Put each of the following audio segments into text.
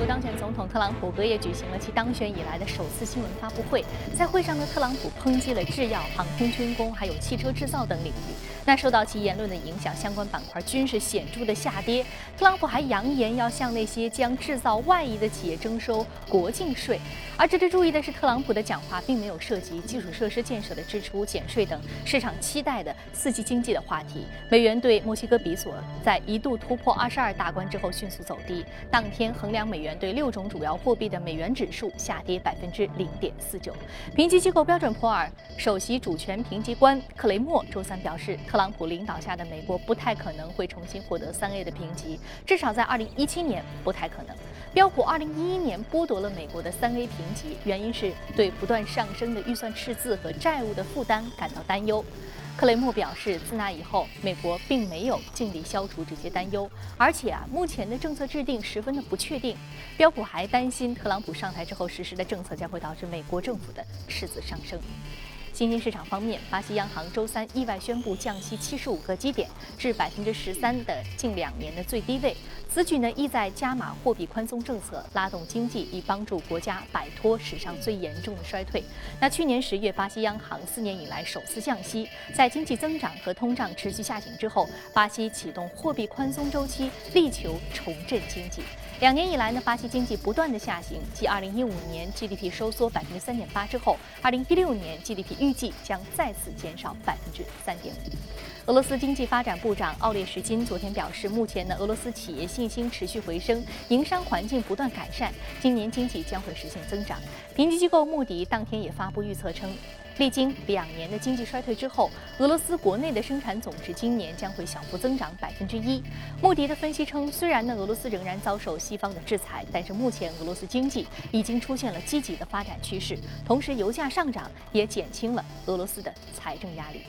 国当选总统特朗普隔夜举行了其当选以来的首次新闻发布会，在会上呢，特朗普抨击了制药、航空军工还有汽车制造等领域。那受到其言论的影响，相关板块均是显著的下跌。特朗普还扬言要向那些将制造外移的企业征收国境税。而值得注意的是，特朗普的讲话并没有涉及基础设施建设的支出减税等市场期待的四季经济的话题。美元对墨西哥比索在一度突破二十二大关之后迅速走低，当天衡量美元对六种主要货币的美元指数下跌百分之零点四九。评级机构标准普尔首席主权评级官克雷默周三表示，特朗普领导下的美国不太可能会重新获得三 A 的评级，至少在二零一七年不太可能。标普二零一一年剥夺了美国的三 A 评级，原因是对不断上升的预算赤字和债务的负担感到担忧。克雷默表示，自那以后，美国并没有尽力消除这些担忧，而且啊，目前的政策制定十分的不确定。标普还担心，特朗普上台之后实施的政策将会导致美国政府的赤字上升。新兴市场方面，巴西央行周三意外宣布降息七十五个基点，至百分之十三的近两年的最低位。此举呢，意在加码货币宽松政策，拉动经济，以帮助国家摆脱史上最严重的衰退。那去年十月，巴西央行四年以来首次降息，在经济增长和通胀持续下行之后，巴西启动货币宽松周期，力求重振经济。两年以来呢，巴西经济不断的下行，继2015年 GDP 收缩百分之三点八之后，2016年 GDP 预计将再次减少百分之三点五。俄罗斯经济发展部长奥列什金昨天表示，目前呢，俄罗斯企业信心持续回升，营商环境不断改善，今年经济将会实现增长。评级机构穆迪当天也发布预测称。历经两年的经济衰退之后，俄罗斯国内的生产总值今年将会小幅增长百分之一。穆迪的分析称，虽然呢俄罗斯仍然遭受西方的制裁，但是目前俄罗斯经济已经出现了积极的发展趋势，同时油价上涨也减轻了俄罗斯的财政压力。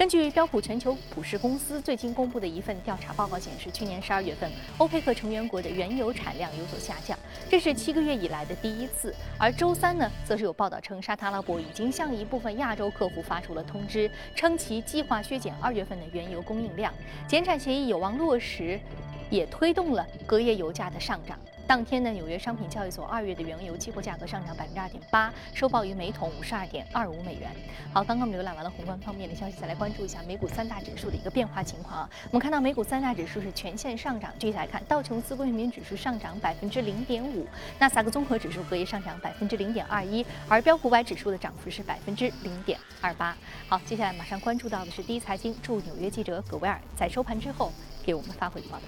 根据标普全球普世公司最近公布的一份调查报告显示，去年十二月份，欧佩克成员国的原油产量有所下降，这是七个月以来的第一次。而周三呢，则是有报道称，沙特阿拉伯已经向一部分亚洲客户发出了通知，称其计划削减二月份的原油供应量，减产协议有望落实，也推动了隔夜油价的上涨。当天呢，纽约商品交易所二月的原油期货价格上涨百分之二点八，收报于每桶五十二点二五美元。好，刚刚我们浏览完了宏观方面的消息，再来关注一下美股三大指数的一个变化情况啊。我们看到美股三大指数是全线上涨，具体来看，道琼斯工业平指数上涨百分之零点五，纳斯达克综合指数隔夜上涨百分之零点二一，而标普五百指数的涨幅是百分之零点二八。好，接下来马上关注到的是第一财经驻纽约记者葛维尔在收盘之后给我们发回的报道。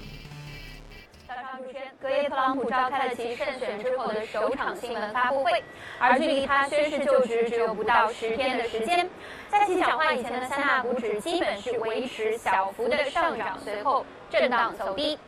隔夜，特朗普召开了其胜选之后的首场新闻发布会，而距离他宣誓就职只有不到十天的时间。在其讲话以前的三大股指基本是维持小幅的上涨，随后震荡走低。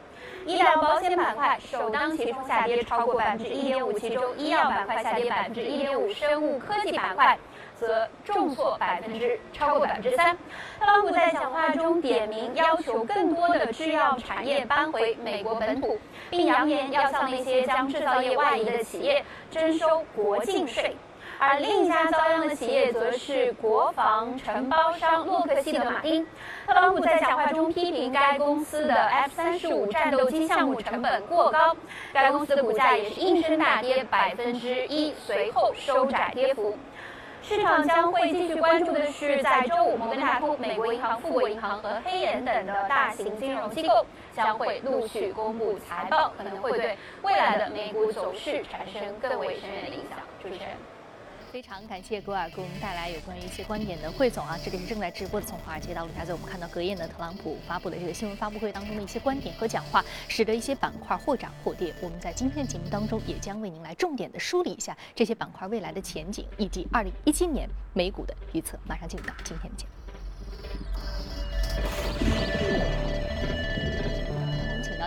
医疗保险板块首当其冲下跌超过百分之一点五，其中医药板块下跌百分之一点五，生物科技板块。则重挫百分之超过百分之三。特朗普在讲话中点名要求更多的制药产业搬回美国本土，并扬言要向那些将制造业外移的企业征收国境税。而另一家遭殃的企业则是国防承包商洛克希德马丁。特朗普在讲话中批评该公司的 F 三十五战斗机项目成本过高，该公司的股价也是应声大跌百分之一，随后收窄跌幅。市场将会继续关注的是，在周五，摩根大通、美国银行、富国银行和黑岩等的大型金融机构将会陆续公布财报，可能会对未来的美股走势产生更为深远的影响。主持人。非常感谢格尔给我们带来有关于一些观点的汇总啊！这里是正在直播的从华尔街到陆家嘴，我们看到隔夜的特朗普发布的这个新闻发布会当中的一些观点和讲话，使得一些板块或涨或跌。我们在今天的节目当中也将为您来重点的梳理一下这些板块未来的前景以及二零一七年美股的预测。马上进入到今天的节目。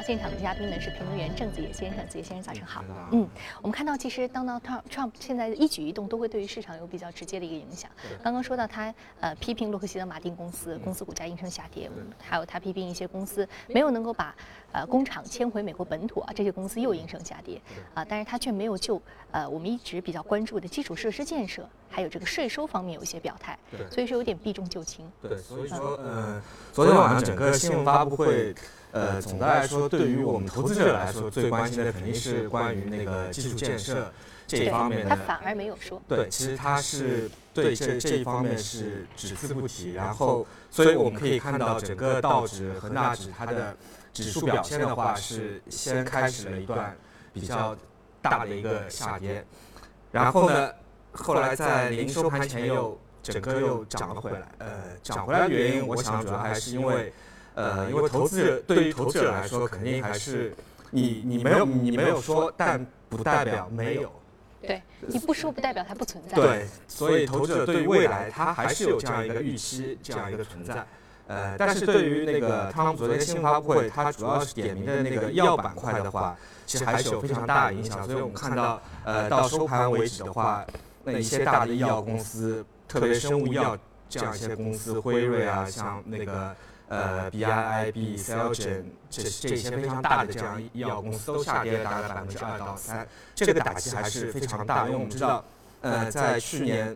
现场的嘉宾呢是评论员郑子野先生，子野先生早上好。嗯，我们看到其实 Donald Trump 现在的一举一动都会对于市场有比较直接的一个影响。刚刚说到他呃批评洛克希德马丁公司，公司股价应声下跌，还有他批评一些公司没有能够把呃工厂迁回美国本土啊，这些公司又应声下跌。啊，但是他却没有就呃我们一直比较关注的基础设施建设还有这个税收方面有一些表态，所以说有点避重就轻。对，所以说呃昨天晚上整个新闻发布会呃总的来说对。对于我们投资者来说，最关心的肯定是关于那个基础建设这一方面的。他反而没有说。对，其实他是对这这一方面是只字不提。然后，所以我们可以看到整个道指和纳指它的指数表现的话，是先开始了一段比较大的一个下跌，然后呢，后来在临收盘前又整个又涨了回来。呃，涨回来的原因，我想主要还是因为。呃，因为投资者对于投资者来说，肯定还是你你没有你没有说，但不代表没有。对，你不说不代表它不存在。对，所以投资者对于未来它还是有这样一个预期，这样一个存在。呃，但是对于那个特朗普昨天新闻发布会，它主要是点名的那个医药板块的话，其实还是有非常大的影响。所以我们看到，呃，到收盘为止的话，那一些大的医药公司，特别生物医药这样一些公司，辉瑞啊，像那个。呃，B I I B、Celgene 这这些非常大的这样医药公司都下跌了大概百分之二到三，这个打击还是非常大。因为我们知道，呃，在去年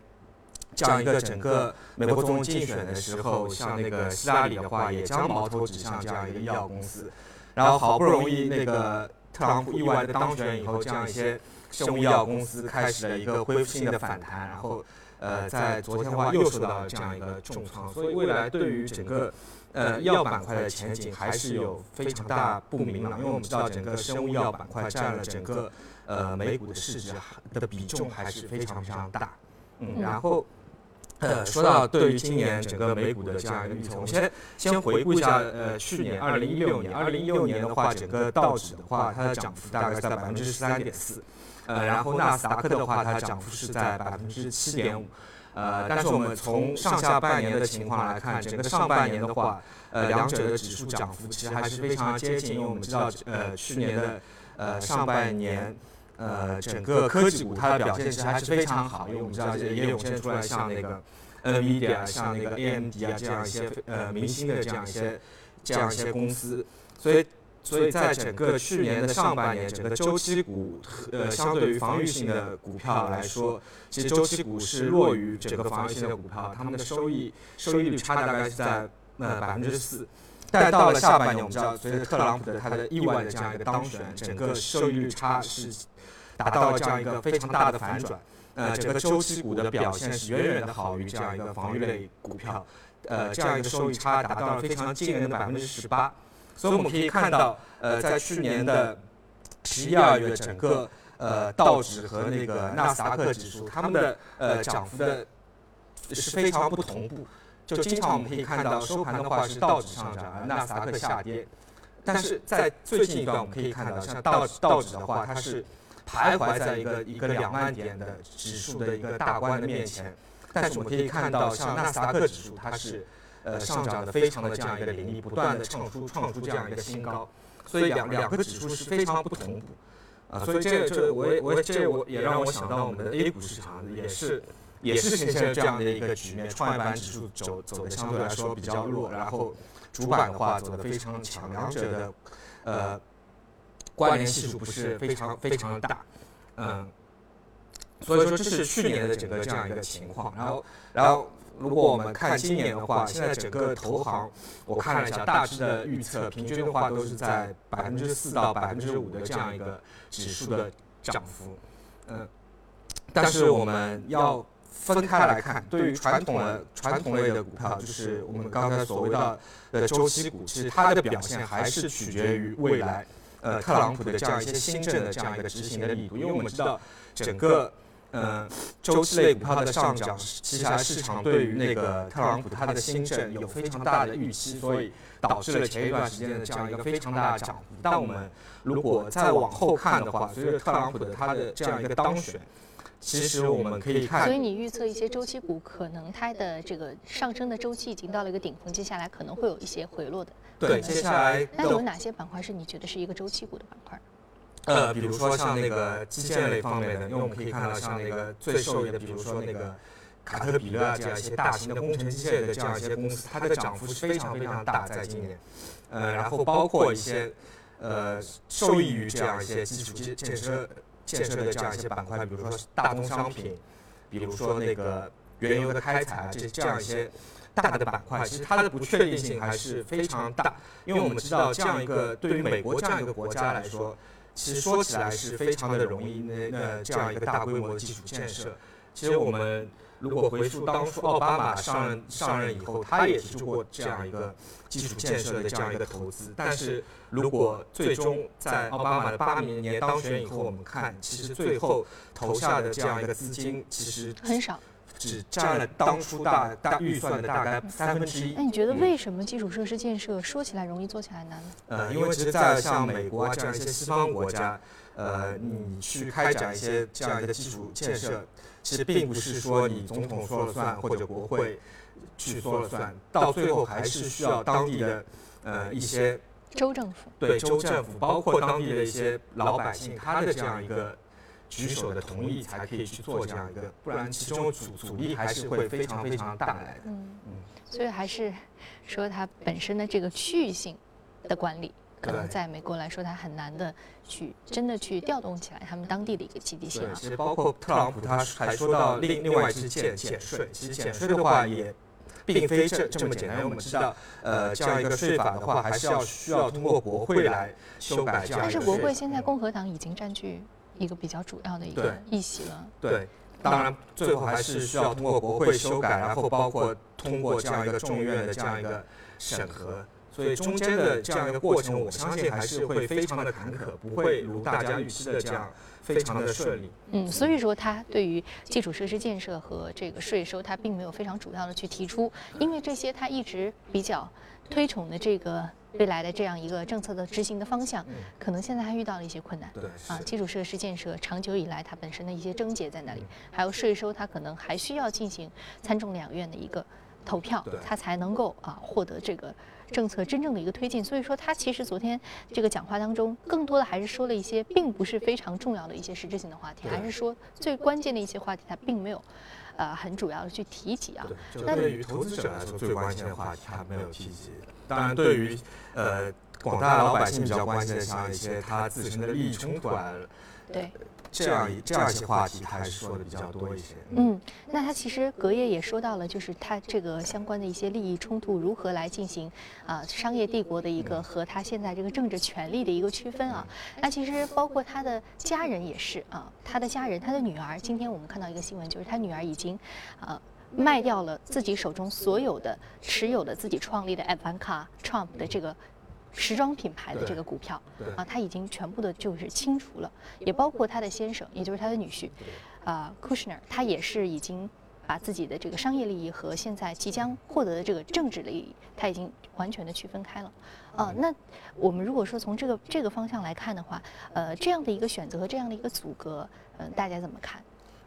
这样一个整个美国总统竞选的时候，像那个希拉里的话，也将矛头指向这样一个医药公司。然后好不容易那个特朗普意外的当选以后，这样一些生物医药公司开始了一个恢复性的反弹，然后呃，在昨天的话又受到这样一个重创。所以未来对于整个呃，医药板块的前景还是有非常大不明朗，因为我们知道整个生物医药板块占了整个呃美股的市值的比重还是非常非常大。嗯，然后 呃，说到对于今年整个美股的这样一个预测，我们先先回顾一下呃去年二零一六年，二零一六年的话，整个道指的话，它的涨幅大概在百分之十三点四，呃，然后纳斯达克的话，它涨幅是在百分之七点五。呃，但是我们从上下半年的情况来看，整个上半年的话，呃，两者的指数涨幅其实还是非常接近。因为我们知道，呃，去年的呃上半年，呃，整个科技股它的表现其实还是非常好。因为我们知道，也涌现出来像那个 NVIDIA、像那个 AMD 啊这样一些呃明星的这样一些这样一些公司，所以。所以在整个去年的上半年，整个周期股，呃，相对于防御性的股票来说，其实周期股是弱于整个防御性的股票，它们的收益收益率差大概是在呃百分之四。但到了下半年，我们知道随着特朗普的他的意外的这样一个当选，整个收益率差是达到了这样一个非常大的反转。呃，整个周期股的表现是远远的好于这样一个防御类股票，呃，这样一个收益差达到了非常惊人的百分之十八。所以我们可以看到，呃，在去年的十一二月，整个呃道指和那个纳斯达克指数，它们的呃涨幅的是非常不同步。就经常我们可以看到收盘的话是道指上涨，而纳斯达克下跌。但是在最近一段，我们可以看到，像道道指的话，它是徘徊在一个一个两万点的指数的一个大关的面前。但是我们可以看到，像纳斯达克指数，它是。呃，上涨的非常的这样一个凌厉，不断的创出创出这样一个新高，所以两两个指数是非常不同步，啊，所以这这我也我也这我也让我想到我们的 A 股市场也是也是呈现这样的一个局面，创业板指数走走的相对来说比较弱，然后主板的话走的非常强，两者的呃关联系数不是非常非常的大，嗯，所以说这是去年的整个这样一个情况，然后然后。如果我们看今年的话，现在整个投行，我看了一下大致的预测，平均的话都是在百分之四到百分之五的这样一个指数的涨幅，嗯，但是我们要分开来看，对于传统的传统类的股票，就是我们刚才所谓的的周期股，其实它的表现还是取决于未来，呃，特朗普的这样一些新政的这样一个执行的力度，因为我们知道整个。嗯，周期类股票的上涨，其实市场对于那个特朗普他的新政有非常大的预期，所以导致了前一段时间的这样一个非常大的涨幅。但我们如果再往后看的话，随着特朗普的他的这样一个当选，其实我们可以看。所以你预测一些周期股可能它的这个上升的周期已经到了一个顶峰，接下来可能会有一些回落的。对，接下来。那有哪些板块是你觉得是一个周期股的板块？呃，比如说像那个基建类方面的，因为我们可以看到，像那个最受益的，比如说那个卡特彼勒啊这样一些大型的工程机械的这样一些公司，它的涨幅是非常非常大，在今年。呃，然后包括一些呃受益于这样一些基础建建设建设的这样一些板块，比如说大宗商品，比如说那个原油的开采，这这样一些大的板块，其实它的不确定性还是非常大。因为我们知道，这样一个对于美国这样一个国家来说，其实说起来是非常的容易。那那这样一个大规模的基础建设，其实我们。如果回溯当初奥巴马上任上任以后，他也提出过这样一个基础建设的这样一个投资，但是如果最终在奥巴马的八零年当选以后，我们看其实最后投下的这样一个资金其实很少，只占了当初大大预算的大概三分之一。那你觉得为什么基础设施建设说起来容易做起来难呢？呃，因为其实，在像美国啊这样一些西方国家，呃，你去开展一些这样一个基础建设。其实并不是说你总统说了算或者国会去说了算，到最后还是需要当地的呃一些州政府对州政府，包括当地的一些老百姓，他的这样一个举手的同意才可以去做这样一个，不然其中阻阻力还是会非常非常大来的。嗯嗯，所以还是说它本身的这个区域性的管理。可能在美国来说，他很难的去真的去调动起来他们当地的一个积极性啊。其实包括特朗普，他还说到另另外是减减税。其实减税的话也并非这这么简单。我们知道，呃，这样一个税法的话，还是要需要通过国会来修改这样。但是国会现在共和党已经占据一个比较主要的一个议席了。对，当然最后还是需要通过国会修改，然后包括通过这样一个众议院的这样一个审核。所以中间的这样一个过程，我相信还是会非常的坎坷，不会如大家预期的这样非常的顺利。嗯，所以说它对于基础设施建设和这个税收，它并没有非常主要的去提出，因为这些它一直比较推崇的这个未来的这样一个政策的执行的方向，可能现在还遇到了一些困难。对，啊，基础设施建设长久以来它本身的一些症结在那里，还有税收，它可能还需要进行参众两院的一个投票，他才能够啊获得这个。政策真正的一个推进，所以说他其实昨天这个讲话当中，更多的还是说了一些并不是非常重要的一些实质性的话题，还是说最关键的一些话题，他并没有，呃，很主要的去提及啊。那对于投资者来说，最关键的话题他没有提及。当然，对于呃广大老百姓比较关心的，像一些他自身的利益冲突啊，对。这样这样一些话题，还是说的比较多一些。嗯，那他其实隔夜也说到了，就是他这个相关的一些利益冲突如何来进行啊，商业帝国的一个和他现在这个政治权力的一个区分啊。那其实包括他的家人也是啊，他的家人，他的女儿，今天我们看到一个新闻，就是他女儿已经啊卖掉了自己手中所有的持有的自己创立的 Avanca Trump 的这个。时装品牌的这个股票啊，他已经全部的就是清除了，也包括他的先生，也就是他的女婿，啊，Kushner，他也是已经把自己的这个商业利益和现在即将获得的这个政治利益，他已经完全的区分开了。啊，那我们如果说从这个这个方向来看的话，呃，这样的一个选择和这样的一个阻隔，嗯，大家怎么看？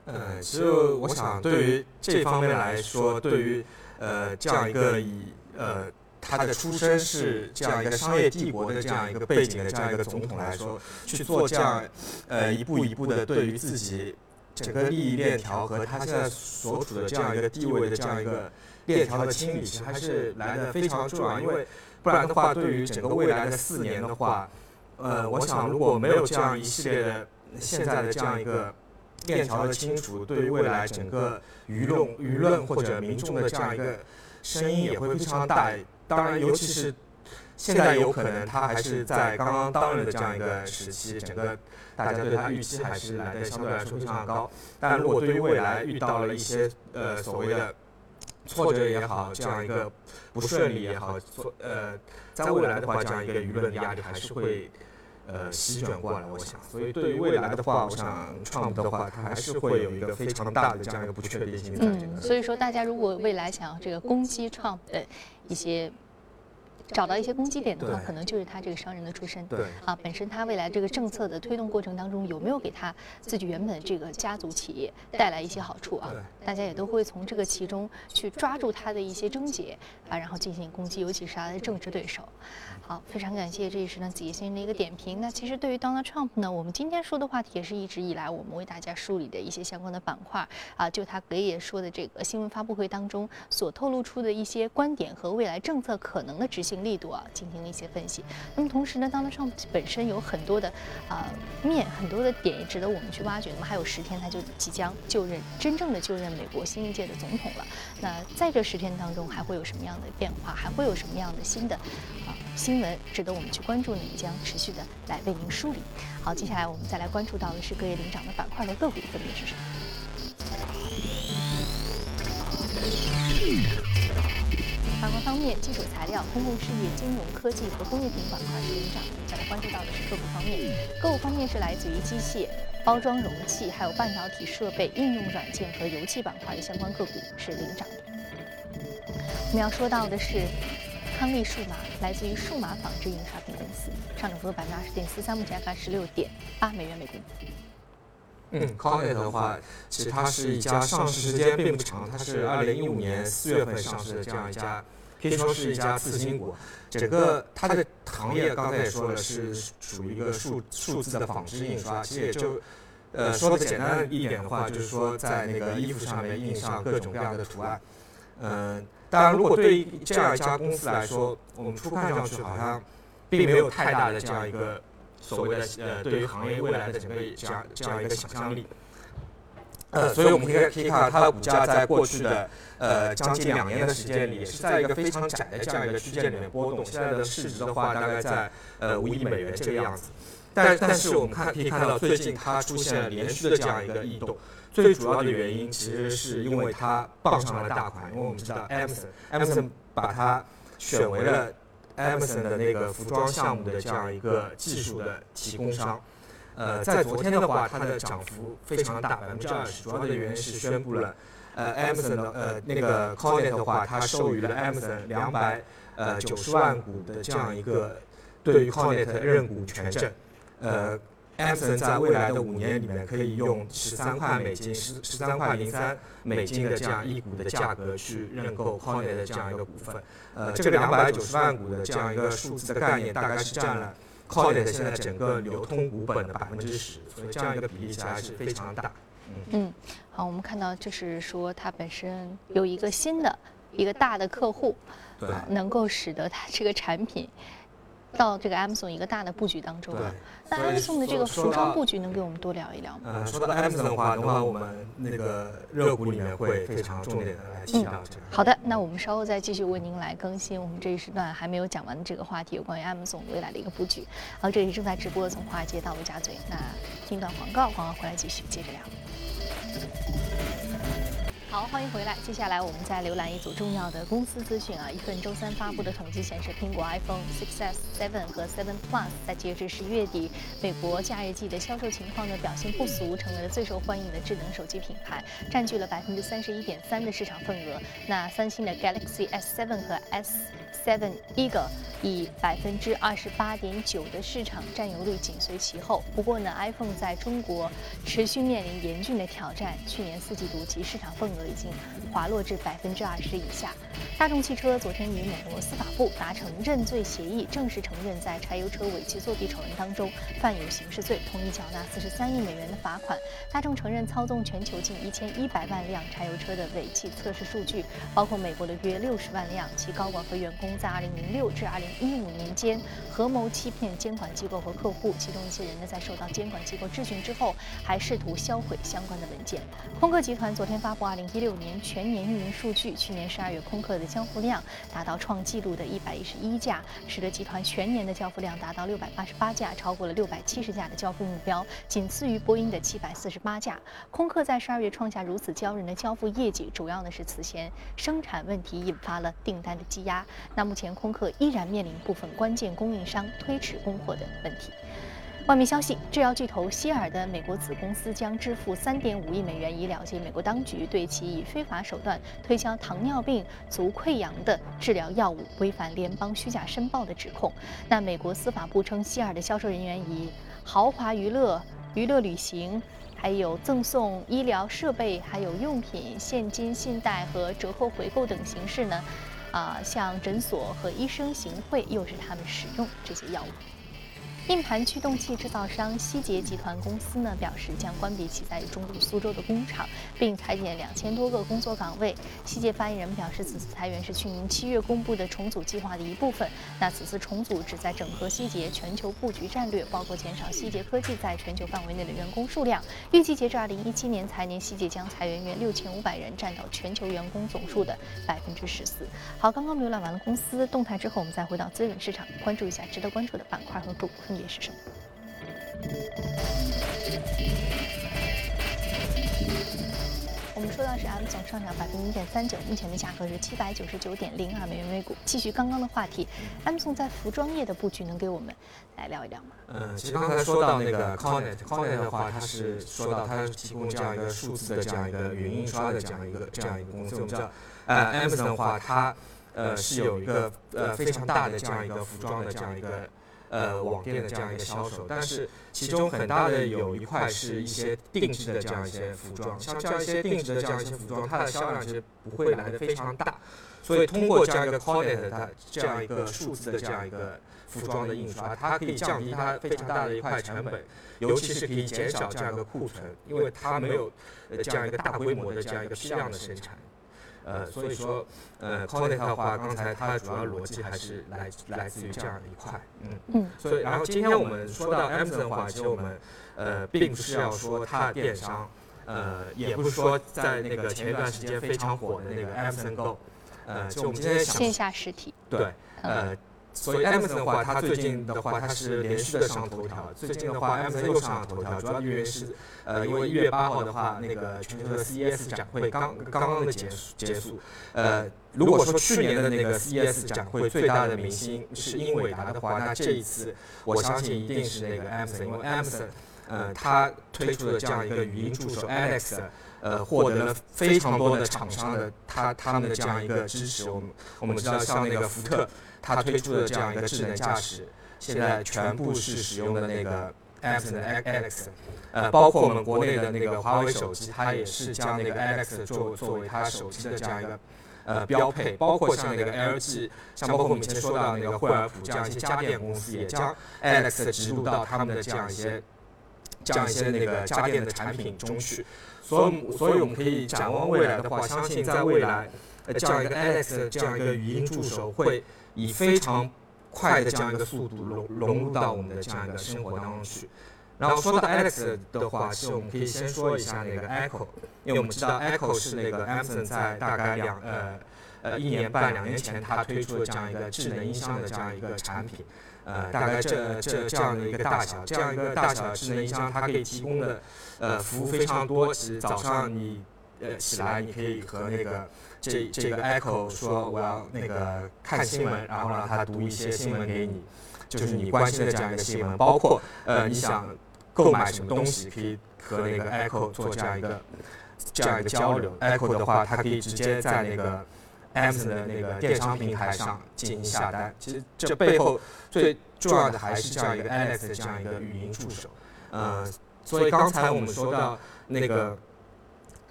呃，其实我想对于这方面来说，对于呃这样一个以呃。他的出身是这样一个商业帝国的这样一个背景的这样一个总统来说，去做这样，呃，一步一步的对于自己整个利益链条和他现在所处的这样一个地位的这样一个链条的清理，其实还是来的非常重要。因为不然的话，对于整个未来的四年的话，呃，我想如果没有这样一系列的现在的这样一个链条的清除，对于未来整个舆论舆论或者民众的这样一个声音也会非常大。当然，尤其是现在有可能他还是在刚刚当任的这样一个时期，整个大家对他预期还是来的相对来说非常高。但如果对于未来遇到了一些呃所谓的挫折也好，这样一个不顺利也好，呃，在未来的话，这样一个舆论的压力还是会呃席卷过来。我想，所以对于未来的话，我想创的话，它还是会有一个非常大的这样一个不确定性在这个。所以说，大家如果未来想要这个攻击创的。一些找到一些攻击点的话，可能就是他这个商人的出身。对啊，本身他未来这个政策的推动过程当中，有没有给他自己原本这个家族企业带来一些好处啊？大家也都会从这个其中去抓住他的一些症结啊，然后进行攻击，尤其是他的政治对手。好，非常感谢，这也是呢子怡先生的一个点评。那其实对于 Donald Trump 呢，我们今天说的话题也是一直以来我们为大家梳理的一些相关的板块啊，就他隔夜说的这个新闻发布会当中所透露出的一些观点和未来政策可能的执行。力度啊进行了一些分析。那么同时呢，Donald Trump 本身有很多的啊面，很多的点也值得我们去挖掘。那么还有十天他就即将就任，真正的就任美国新一届的总统了。那在这十天当中还会有什么样的变化？还会有什么样的新的啊新闻值得我们去关注呢？也将持续的来为您梳理。好，接下来我们再来关注到的是各业领涨的板块和个股分别是什么？板块方面，基础材料、公共事业、金融科技和工业品板块是领涨的。再来关注到的是个股方面，个股方面是来自于机械、包装容器、还有半导体设备、应用软件和油气板块的相关个股是领涨的。我们要说到的是康利数码，来自于数码纺织印刷品公司，上涨幅度百分之二十点四三，目前看十六点八美元每股。嗯 c o n e t 的话，其实它是一家上市时间并不长，它是二零一五年四月份上市的这样一家，可以说是一家次新股。整个它的行业刚才也说了，是属于一个数数字的纺织印刷。其实也就，呃，说的简单一点的话，就是说在那个衣服上面印上各种各样的图案。嗯，当然，如果对于这样一家公司来说，我们初看上去好像并没有太大的这样一个。所谓的呃，对于行业未来的整个这样这样一个想象力，呃，所以我们可以可以看到它的股价在过去的呃将近两年的时间里，也是在一个非常窄的这样一个区间里面波动。现在的市值的话，大概在呃五亿美元这个样子。但但是我们看可以看到，最近它出现了连续的这样一个异动。最主要的原因其实是因为它傍上了大款，因为我们知道 Amazon，Amazon 把它选为了。Amazon 的那个服装项目的这样一个技术的提供商，呃，在昨天的话，它的涨幅非常大，百分之二十。主要的原因是宣布了，呃，Amazon 的呃那个 c o n e t 的话，它授予了 Amazon 两百呃九十万股的这样一个对于 c o n e t 认股权证，呃。Amazon 在未来的五年里面可以用十三块美金、十十三块零三美金的这样一股的价格去认购 c o n e t 的这样一个股份。呃，这个两百九十万股的这样一个数字的概念，大概是占了 c o n e t 现在整个流通股本的百分之十，所以这样一个比例起来是非常大。嗯，好，我们看到就是说它本身有一个新的一个大的客户，对，能够使得它这个产品。到这个 Amazon 一个大的布局当中，那 Amazon 的这个服装布局能给我们多聊一聊吗？呃，说到 Amazon 的话，的话我们那个热股里面会非常重点的来提到这个。好的，那我们稍后再继续为您来更新我们这一时段还没有讲完的这个话题，有关于 Amazon 未来的一个布局。好，这里正在直播，从华尔街到陆家嘴。那听段广告，广告回来继续接着聊。好，欢迎回来。接下来我们再浏览一组重要的公司资讯啊。一份周三发布的统计显示，苹果 iPhone 6s、7和7 Plus 在截至十一月底，美国假日季的销售情况呢表现不俗，成为了最受欢迎的智能手机品牌，占据了百分之三十一点三的市场份额。那三星的 Galaxy S7 和 S S7 Eagle 以百分之二十八点九的市场占有率紧随其后。不过呢，iPhone 在中国持续面临严峻的挑战，去年四季度其市场份额。已经滑落至百分之二十以下。大众汽车昨天与美国司法部达成认罪协议，正式承认在柴油车尾气作弊丑闻当中犯有刑事罪，同意缴纳四十三亿美元的罚款。大众承认操纵全球近一千一百万辆柴油车的尾气测试数据，包括美国的约六十万辆。其高管和员工在二零零六至二零一五年间合谋欺骗监管机构和客户，其中一些人呢在受到监管机构质询之后，还试图销毁相关的文件。空客集团昨天发布二零。一六年全年运营数据，去年十二月空客的交付量达到创纪录的一百一十一架，使得集团全年的交付量达到六百八十八架，超过了六百七十架的交付目标，仅次于波音的七百四十八架。空客在十二月创下如此骄人的交付业绩，主要呢是此前生产问题引发了订单的积压。那目前空客依然面临部分关键供应商推迟供货的问题。外媒消息，制药巨头希尔的美国子公司将支付3.5亿美元，以了结美国当局对其以非法手段推销糖尿病足溃疡的治疗药物违反联邦虚假申报的指控。那美国司法部称，希尔的销售人员以豪华娱乐、娱乐旅行，还有赠送医疗设备、还有用品、现金信贷和折扣回购等形式呢，啊，向诊所和医生行贿，诱使他们使用这些药物。硬盘驱动器制造商希捷集团公司呢表示，将关闭其在中部苏州的工厂，并裁减两千多个工作岗位。希捷发言人表示，此次裁员是去年七月公布的重组计划的一部分。那此次重组旨在整合希捷全球布局战略，包括减少希捷科技在全球范围内的员工数量。预计截至二零一七年财年，希捷将裁员约六千五百人，占到全球员工总数的百分之十四。好，刚刚浏览完了公司动态之后，我们再回到资本市场，关注一下值得关注的板块和个股。分别是什么？我们说到是 M 总上涨百分之零点三九，目前的价格是七百九十九点零二美元每股。继续刚刚的话题，M 总在服装业的布局，能给我们来聊一聊吗？嗯，其实刚才说到那个 Connet，Connet 的话，它是说到它是提供这样一个数字的这样一个云印刷的这样一个这样一个公司。我们知道，呃，Amazon 的话，它呃是有一个呃非常大的这样一个服装的这样一个。呃，网店的这样一个销售，但是其中很大的有一块是一些定制的这样一些服装，像这样一些定制的这样一些服装，它的销量其实不会来的非常大，所以通过这样一个 c o d e t 它这样一个数字的这样一个服装的印刷，它可以降低它非常大的一块成本，尤其是可以减少这样一个库存，因为它没有这样一个大规模的这样一个批量的生产。呃，所以说，呃 c o n t e t 的话，刚才它的主要逻辑还是来来自于这样的一块，嗯嗯。所以，然后今天我们说到 Amazon 的话，其实我们呃，并不是要说它的电商，呃，也不是说在那个前一段时间非常火的那个 Amazon Go，呃，就我们今天线下实体，对，呃。所以 Amazon 的话，它最近的话，它是连续的上头条。最近的话，Amazon 又上了头条，主要原因是，呃，因为一月八号的话，那个全球的 CES 展会刚刚刚的结束结束。呃，如果说去年的那个 CES 展会最大的明星是英伟达的话，那这一次我相信一定是那个 Amazon，因为 Amazon，呃，它推出的这样一个语音助手 Alex，呃，获得了非常多的厂商的他他们的这样一个支持。我们我们知道像那个福特。它推出的这样一个智能驾驶，现在全部是使用的那个 Amazon Alex，呃，包括我们国内的那个华为手机，它也是将那个 Alex 作作为它手机的这样一个呃标配，包括像那个 LG，像包括我们以前说到那个惠而浦这样一些家电公司，也将 Alex 植入到他们的这样一些这样一些那个家电的产品中去，所以所以我们可以展望未来的话，相信在未来，呃这样一个 Alex 这样一个语音助手会。以非常快的这样一个速度融融入到我们的这样一个生活当中去。然后说到 Alex 的话，其实我们可以先说一下那个 Echo，因为我们知道 Echo 是那个 Amazon 在大概两呃呃一年半两年前它推出的这样一个智能音箱的这样一个产品，呃大概这这这样的一个大小，这样一个大小的智能音箱，它可以提供的呃服务非常多。其实早上你呃起来，你可以和那个。这这个 Echo 说我要那个看新闻，然后让他读一些新闻给你，就是你关心的这样一个新闻，包括呃你想购买什么东西，可以和那个 Echo 做这样一个这样一个交流。Echo 的话，它可以直接在那个 Amazon 的那个电商平台上进行下单。其实这背后最重要的还是这样一个 Alex 的这样一个语音助手。呃，所以刚才我们说到那个。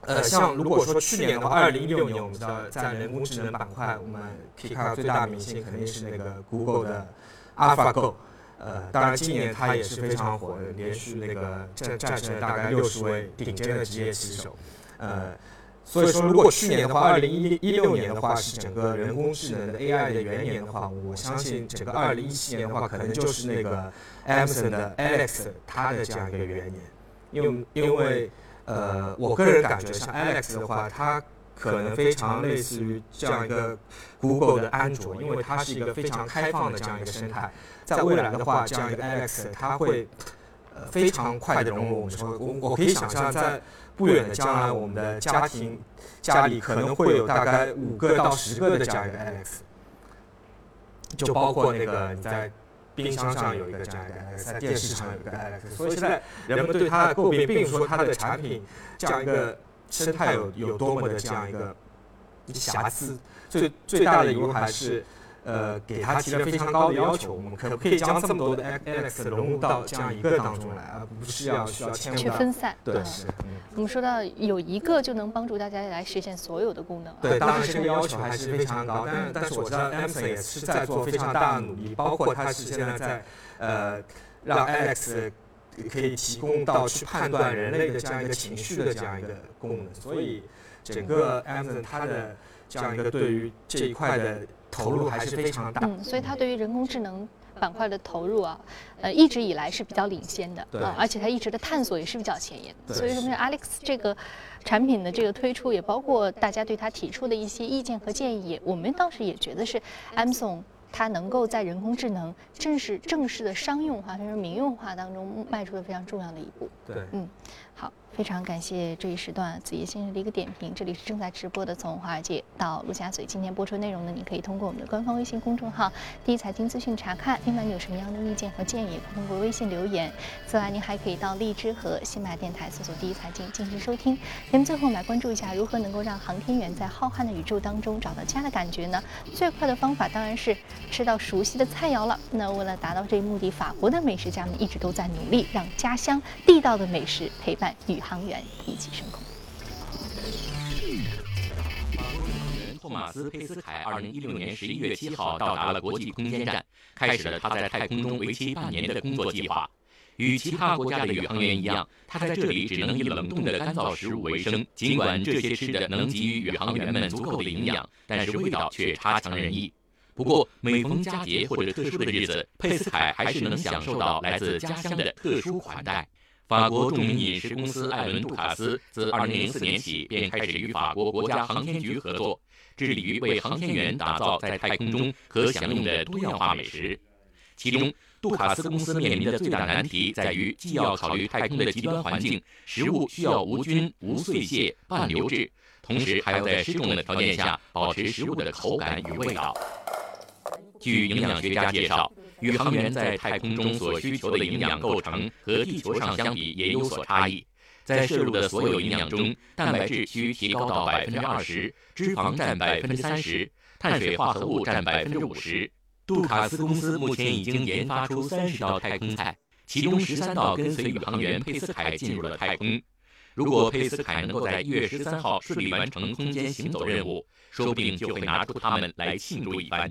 呃，像如果说去年的话，二零一六年我们知道在人工智能板块，我们可以看到最大的明星肯定是那个 Google 的 AlphaGo。呃，当然今年它也是非常火，连续那个战战胜了大概六十位顶尖的职业棋手。呃，所以说如果去年的话，二零一一六年的话是整个人工智能的 AI 的元年的话，我相信整个二零一七年的话，可能就是那个 Amazon 的 Alex 它的这样一个元年，因为因为。呃，我个人感觉像 Alex 的话，它可能非常类似于这样一个 Google 的安卓，因为它是一个非常开放的这样一个生态。在未来的话，这样一个 Alex 它会呃非常快的融入我们说，我我可以想象在不远的将来，我们的家庭家里可能会有大概五个到十个的这样一个 Alex，就包括那个你在。冰箱上有一个这样一个在电视上有一个 Alex，所以现在人们对它的诟病，并不是说它的产品这样一个生态有有多么的这样一个瑕疵，最最大的疑问还是。呃，给他提了非常高的要求，我们可不可以将这么多的 Alex 融入到这样一个当中来，而不是要需要千去分散？对，是。我们说到有一个就能帮助大家来实现所有的功能。对，当然这个要求还是非常高，但但是我知道 Amazon 也是在做非常大的努力，包括它是现在在呃让 Alex 可以提供到去判断人类的这样一个情绪的这样一个功能。所以整个 Amazon 它的这样一个对于这一块的投入还是非常大。嗯，所以它对于人工智能。板块的投入啊，呃，一直以来是比较领先的对，而且它一直的探索也是比较前沿。所以说，Alex 这个产品的这个推出，也包括大家对它提出的一些意见和建议，我们当时也觉得是 Amazon 它能够在人工智能正式正式的商用化甚至民用化当中迈出了非常重要的一步。对，嗯，好。非常感谢这一时段子叶先生的一个点评。这里是正在直播的，从华尔街到陆家嘴。今天播出内容呢，你可以通过我们的官方微信公众号“第一财经资讯”查看。另外，你有什么样的意见和建议，通过微信留言。此外，您还可以到荔枝和喜马电台搜索“第一财经”进行收听。节目最后，我们来关注一下如何能够让航天员在浩瀚的宇宙当中找到家的感觉呢？最快的方法当然是吃到熟悉的菜肴了。那为了达到这一目的，法国的美食家们一直都在努力，让家乡地道的美食陪伴宇航员一起升空。宇航员托马斯·佩斯凯二零一六年十一月七号到达了国际空间站，开始了他在太空中为期半年的工作计划。与其他国家的宇航员一样，他在这里只能以冷冻的干燥食物为生。尽管这些吃的能给予宇航员们足够的营养，但是味道却差强人意。不过，每逢佳节或者特殊的日子，佩斯凯还是能享受到来自家乡的特殊款待。法国著名饮食公司艾伦·杜卡斯自2004年起便开始与法国国家航天局合作，致力于为航天员打造在太空中可享用的多样化美食。其中，杜卡斯公司面临的最大难题在于，既要考虑太空的极端环境，食物需要无菌、无碎屑、半流质，同时还要在失重的条件下保持食物的口感与味道。据营养学家介绍。宇航员在太空中所需求的营养构成和地球上相比也有所差异。在摄入的所有营养中，蛋白质需提高到百分之二十，脂肪占百分之三十，碳水化合物占百分之五十。杜卡斯公司目前已经研发出三十道太空菜，其中十三道跟随宇航员佩斯凯进入了太空。如果佩斯凯能够在一月十三号顺利完成空间行走任务，说不定就会拿出它们来庆祝一番。